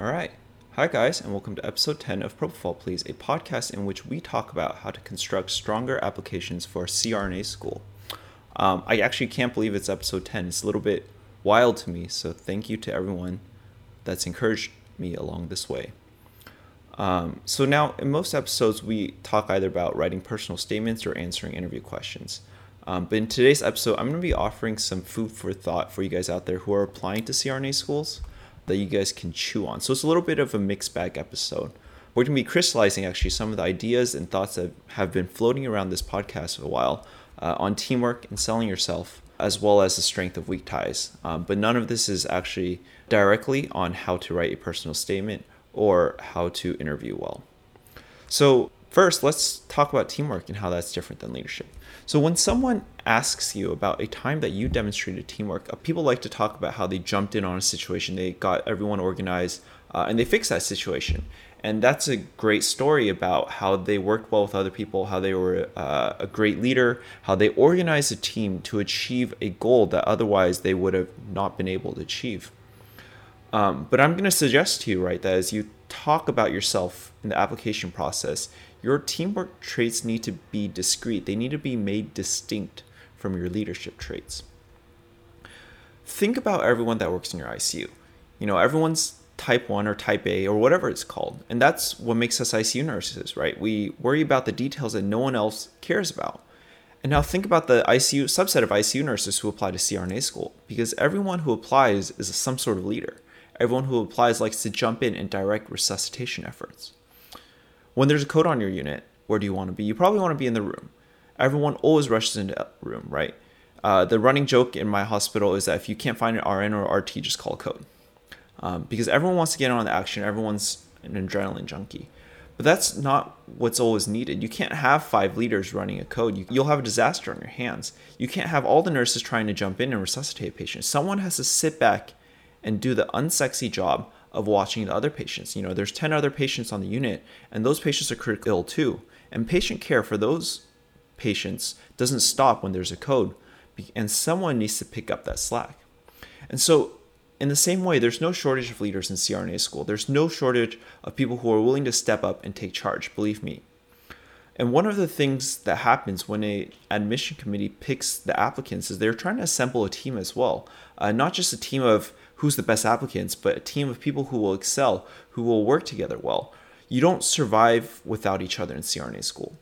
All right. Hi, guys, and welcome to episode 10 of Propofol Please, a podcast in which we talk about how to construct stronger applications for CRNA school. Um, I actually can't believe it's episode 10. It's a little bit wild to me, so thank you to everyone that's encouraged me along this way. Um, so, now in most episodes, we talk either about writing personal statements or answering interview questions. Um, but in today's episode, I'm going to be offering some food for thought for you guys out there who are applying to CRNA schools that you guys can chew on. So it's a little bit of a mixed bag episode. We're going to be crystallizing actually some of the ideas and thoughts that have been floating around this podcast for a while uh, on teamwork and selling yourself, as well as the strength of weak ties. Um, but none of this is actually directly on how to write a personal statement or how to interview well. So, first, let's talk about teamwork and how that's different than leadership. So when someone asks you about a time that you demonstrated teamwork, uh, people like to talk about how they jumped in on a situation, they got everyone organized, uh, and they fixed that situation. And that's a great story about how they worked well with other people, how they were uh, a great leader, how they organized a team to achieve a goal that otherwise they would have not been able to achieve. Um, but I'm going to suggest to you, right, that as you talk about yourself in the application process, your teamwork traits need to be discrete, they need to be made distinct from your leadership traits. Think about everyone that works in your ICU. You know, everyone's type 1 or type A or whatever it's called. And that's what makes us ICU nurses, right? We worry about the details that no one else cares about. And now think about the ICU subset of ICU nurses who apply to CRNA school, because everyone who applies is some sort of leader. Everyone who applies likes to jump in and direct resuscitation efforts. When there's a code on your unit, where do you want to be? You probably want to be in the room. Everyone always rushes into the room, right? Uh, the running joke in my hospital is that if you can't find an RN or RT, just call code. Um, because everyone wants to get on the action, everyone's an adrenaline junkie. But that's not what's always needed. You can't have five leaders running a code. You, you'll have a disaster on your hands. You can't have all the nurses trying to jump in and resuscitate patients. Someone has to sit back and do the unsexy job of watching the other patients. You know, there's 10 other patients on the unit, and those patients are critically ill too. And patient care for those patients doesn't stop when there's a code, and someone needs to pick up that slack. And so, in the same way, there's no shortage of leaders in CRNA school. There's no shortage of people who are willing to step up and take charge, believe me. And one of the things that happens when a admission committee picks the applicants is they're trying to assemble a team as well, uh, not just a team of who's the best applicants, but a team of people who will excel, who will work together well. You don't survive without each other in CRNA school.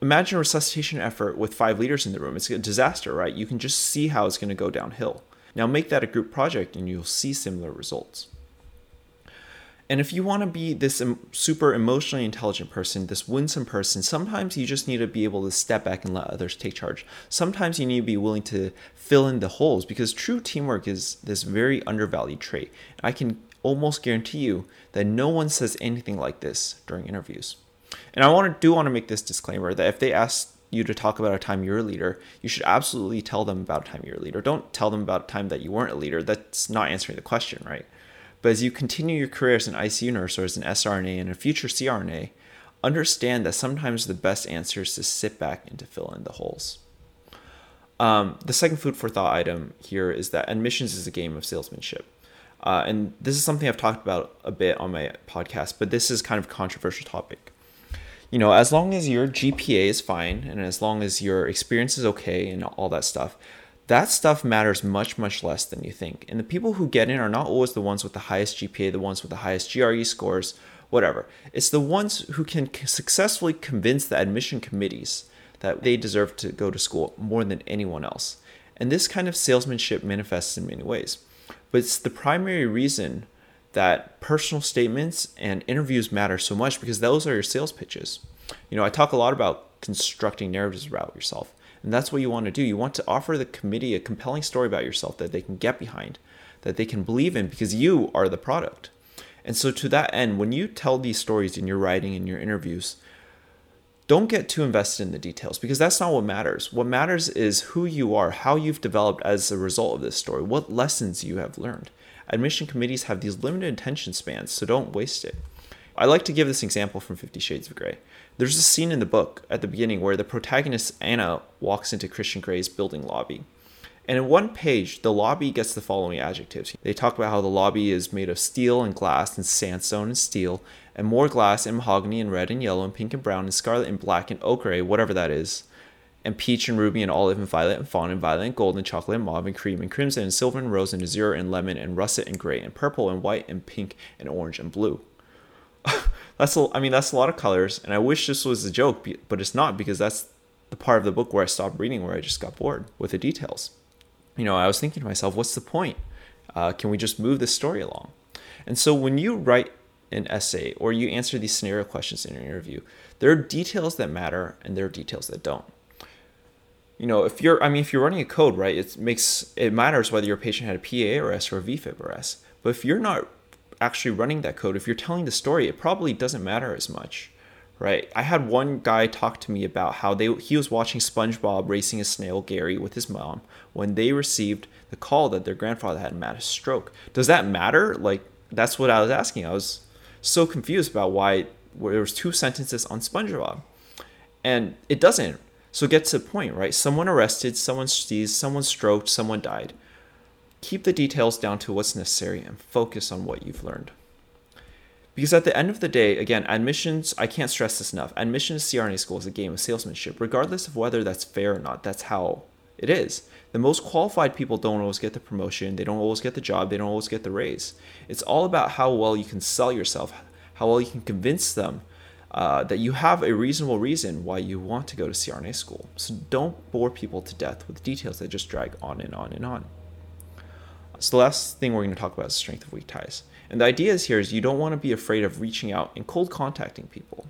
Imagine a resuscitation effort with five leaders in the room. It's a disaster, right? You can just see how it's going to go downhill. Now make that a group project and you'll see similar results. And if you want to be this super emotionally intelligent person, this winsome person, sometimes you just need to be able to step back and let others take charge. Sometimes you need to be willing to fill in the holes because true teamwork is this very undervalued trait. I can almost guarantee you that no one says anything like this during interviews. And I want to do want to make this disclaimer that if they ask you to talk about a time you're a leader, you should absolutely tell them about a time you're a leader. Don't tell them about a time that you weren't a leader. That's not answering the question, right? But as you continue your career as an ICU nurse or as an SRNA and a future CRNA, understand that sometimes the best answer is to sit back and to fill in the holes. Um, the second food for thought item here is that admissions is a game of salesmanship. Uh, and this is something I've talked about a bit on my podcast, but this is kind of a controversial topic. You know, as long as your GPA is fine and as long as your experience is okay and all that stuff, that stuff matters much, much less than you think. And the people who get in are not always the ones with the highest GPA, the ones with the highest GRE scores, whatever. It's the ones who can successfully convince the admission committees that they deserve to go to school more than anyone else. And this kind of salesmanship manifests in many ways. But it's the primary reason that personal statements and interviews matter so much because those are your sales pitches. You know, I talk a lot about constructing narratives about yourself. And that's what you want to do. You want to offer the committee a compelling story about yourself that they can get behind, that they can believe in because you are the product. And so, to that end, when you tell these stories in your writing and your interviews, don't get too invested in the details because that's not what matters. What matters is who you are, how you've developed as a result of this story, what lessons you have learned. Admission committees have these limited attention spans, so don't waste it. I like to give this example from Fifty Shades of Grey. There's a scene in the book at the beginning where the protagonist Anna walks into Christian Grey's building lobby. And in one page, the lobby gets the following adjectives. They talk about how the lobby is made of steel and glass and sandstone and steel, and more glass and mahogany and red and yellow and pink and brown and scarlet and black and ochre, whatever that is, and peach and ruby and olive and violet and fawn and violet and gold and chocolate and mauve and cream and crimson and silver and rose and azure and lemon and russet and gray and purple and white and pink and orange and blue. That's a, I mean that's a lot of colors, and I wish this was a joke, but it's not because that's the part of the book where I stopped reading, where I just got bored with the details you know, I was thinking to myself, what's the point? Uh, can we just move this story along? And so when you write an essay or you answer these scenario questions in an interview, there are details that matter and there are details that don't. You know, if you're, I mean, if you're running a code, right, it makes, it matters whether your patient had a PA or S or a VFib or S. But if you're not actually running that code, if you're telling the story, it probably doesn't matter as much right? I had one guy talk to me about how they he was watching SpongeBob racing a snail Gary with his mom when they received the call that their grandfather had had a stroke. Does that matter? Like that's what I was asking. I was so confused about why there was two sentences on SpongeBob, and it doesn't. So get to the point, right? Someone arrested, someone seized, someone stroked, someone died. Keep the details down to what's necessary and focus on what you've learned. Because at the end of the day, again, admissions, I can't stress this enough. Admissions to CRNA school is a game of salesmanship, regardless of whether that's fair or not. That's how it is. The most qualified people don't always get the promotion, they don't always get the job, they don't always get the raise. It's all about how well you can sell yourself, how well you can convince them uh, that you have a reasonable reason why you want to go to CRNA school. So don't bore people to death with details that just drag on and on and on. So the last thing we're going to talk about is the strength of weak ties. And the idea is here is you don't want to be afraid of reaching out and cold contacting people.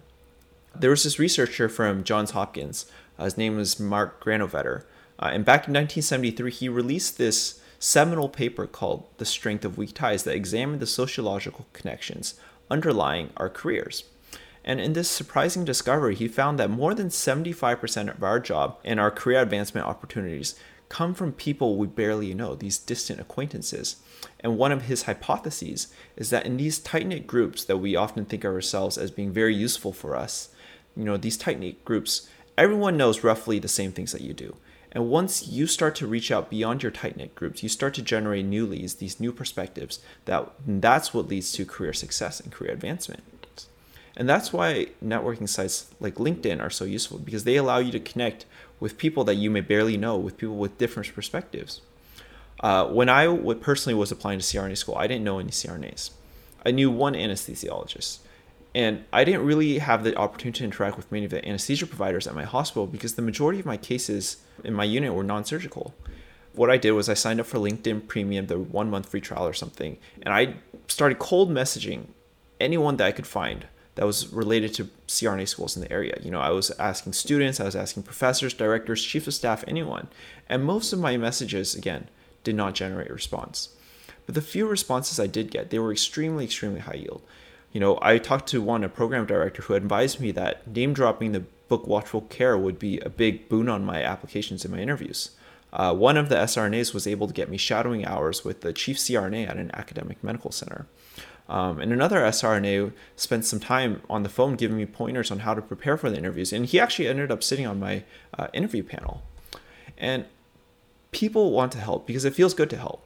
There was this researcher from Johns Hopkins. Uh, his name was Mark Granovetter. Uh, and back in 1973, he released this seminal paper called The Strength of Weak Ties that examined the sociological connections underlying our careers. And in this surprising discovery, he found that more than 75% of our job and our career advancement opportunities come from people we barely know, these distant acquaintances. And one of his hypotheses is that in these tight knit groups that we often think of ourselves as being very useful for us, you know, these tight knit groups, everyone knows roughly the same things that you do. And once you start to reach out beyond your tight knit groups, you start to generate new leads, these new perspectives. That that's what leads to career success and career advancement. And that's why networking sites like LinkedIn are so useful because they allow you to connect with people that you may barely know, with people with different perspectives. Uh, when I personally was applying to CRNA school, I didn't know any CRNAs. I knew one anesthesiologist. And I didn't really have the opportunity to interact with many of the anesthesia providers at my hospital because the majority of my cases in my unit were non surgical. What I did was I signed up for LinkedIn Premium, the one month free trial or something, and I started cold messaging anyone that I could find that was related to CRNA schools in the area. You know, I was asking students, I was asking professors, directors, chief of staff, anyone. And most of my messages, again, did not generate response. But the few responses I did get, they were extremely, extremely high yield. You know, I talked to one, a program director, who advised me that name dropping the book Watchful Care would be a big boon on my applications and my interviews. Uh, one of the SRNAs was able to get me shadowing hours with the chief CRNA at an academic medical center. Um, and another SRNA spent some time on the phone giving me pointers on how to prepare for the interviews. And he actually ended up sitting on my uh, interview panel. And people want to help because it feels good to help.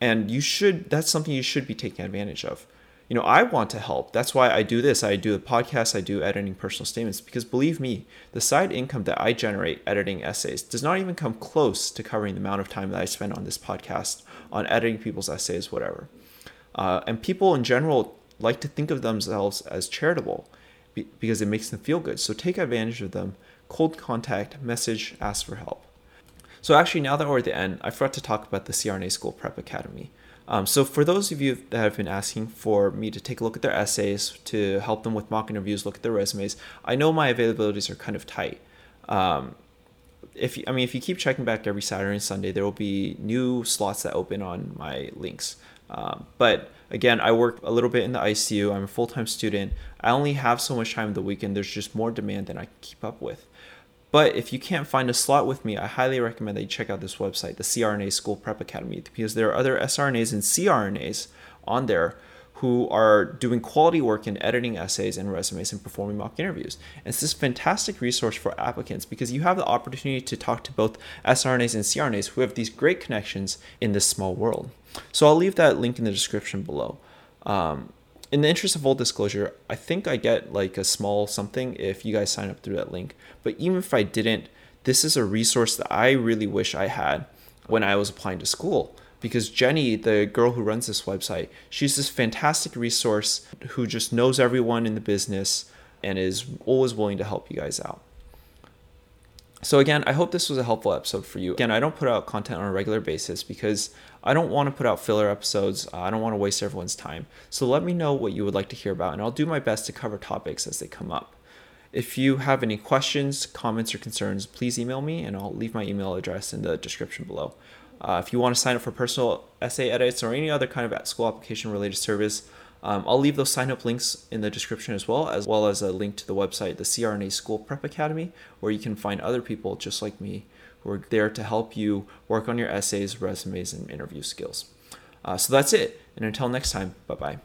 And you should, that's something you should be taking advantage of. You know, I want to help. That's why I do this. I do a podcast, I do editing personal statements because believe me, the side income that I generate editing essays does not even come close to covering the amount of time that I spend on this podcast, on editing people's essays, whatever. Uh, and people in general like to think of themselves as charitable because it makes them feel good. So take advantage of them. Cold contact, message, ask for help. So actually, now that we're at the end, I forgot to talk about the CRNA School Prep Academy. Um, so for those of you that have been asking for me to take a look at their essays, to help them with mock interviews, look at their resumes, I know my availabilities are kind of tight. Um, if you, I mean, if you keep checking back every Saturday and Sunday, there will be new slots that open on my links. Um, but again, I work a little bit in the ICU. I'm a full time student. I only have so much time in the weekend. There's just more demand than I can keep up with. But if you can't find a slot with me, I highly recommend that you check out this website, the CRNA School Prep Academy, because there are other SRNAs and CRNAs on there who are doing quality work in editing essays and resumes and performing mock interviews. And it's this fantastic resource for applicants because you have the opportunity to talk to both sRNAs and cRNAs who have these great connections in this small world. So I'll leave that link in the description below. Um, in the interest of full disclosure, I think I get like a small something if you guys sign up through that link. But even if I didn't, this is a resource that I really wish I had when I was applying to school because Jenny, the girl who runs this website, she's this fantastic resource who just knows everyone in the business and is always willing to help you guys out. So, again, I hope this was a helpful episode for you. Again, I don't put out content on a regular basis because I don't want to put out filler episodes. I don't want to waste everyone's time. So, let me know what you would like to hear about, and I'll do my best to cover topics as they come up. If you have any questions, comments, or concerns, please email me, and I'll leave my email address in the description below. Uh, if you want to sign up for personal essay edits or any other kind of school application related service, um, I'll leave those sign up links in the description as well, as well as a link to the website, the CRNA School Prep Academy, where you can find other people just like me who are there to help you work on your essays, resumes, and interview skills. Uh, so that's it. And until next time, bye bye.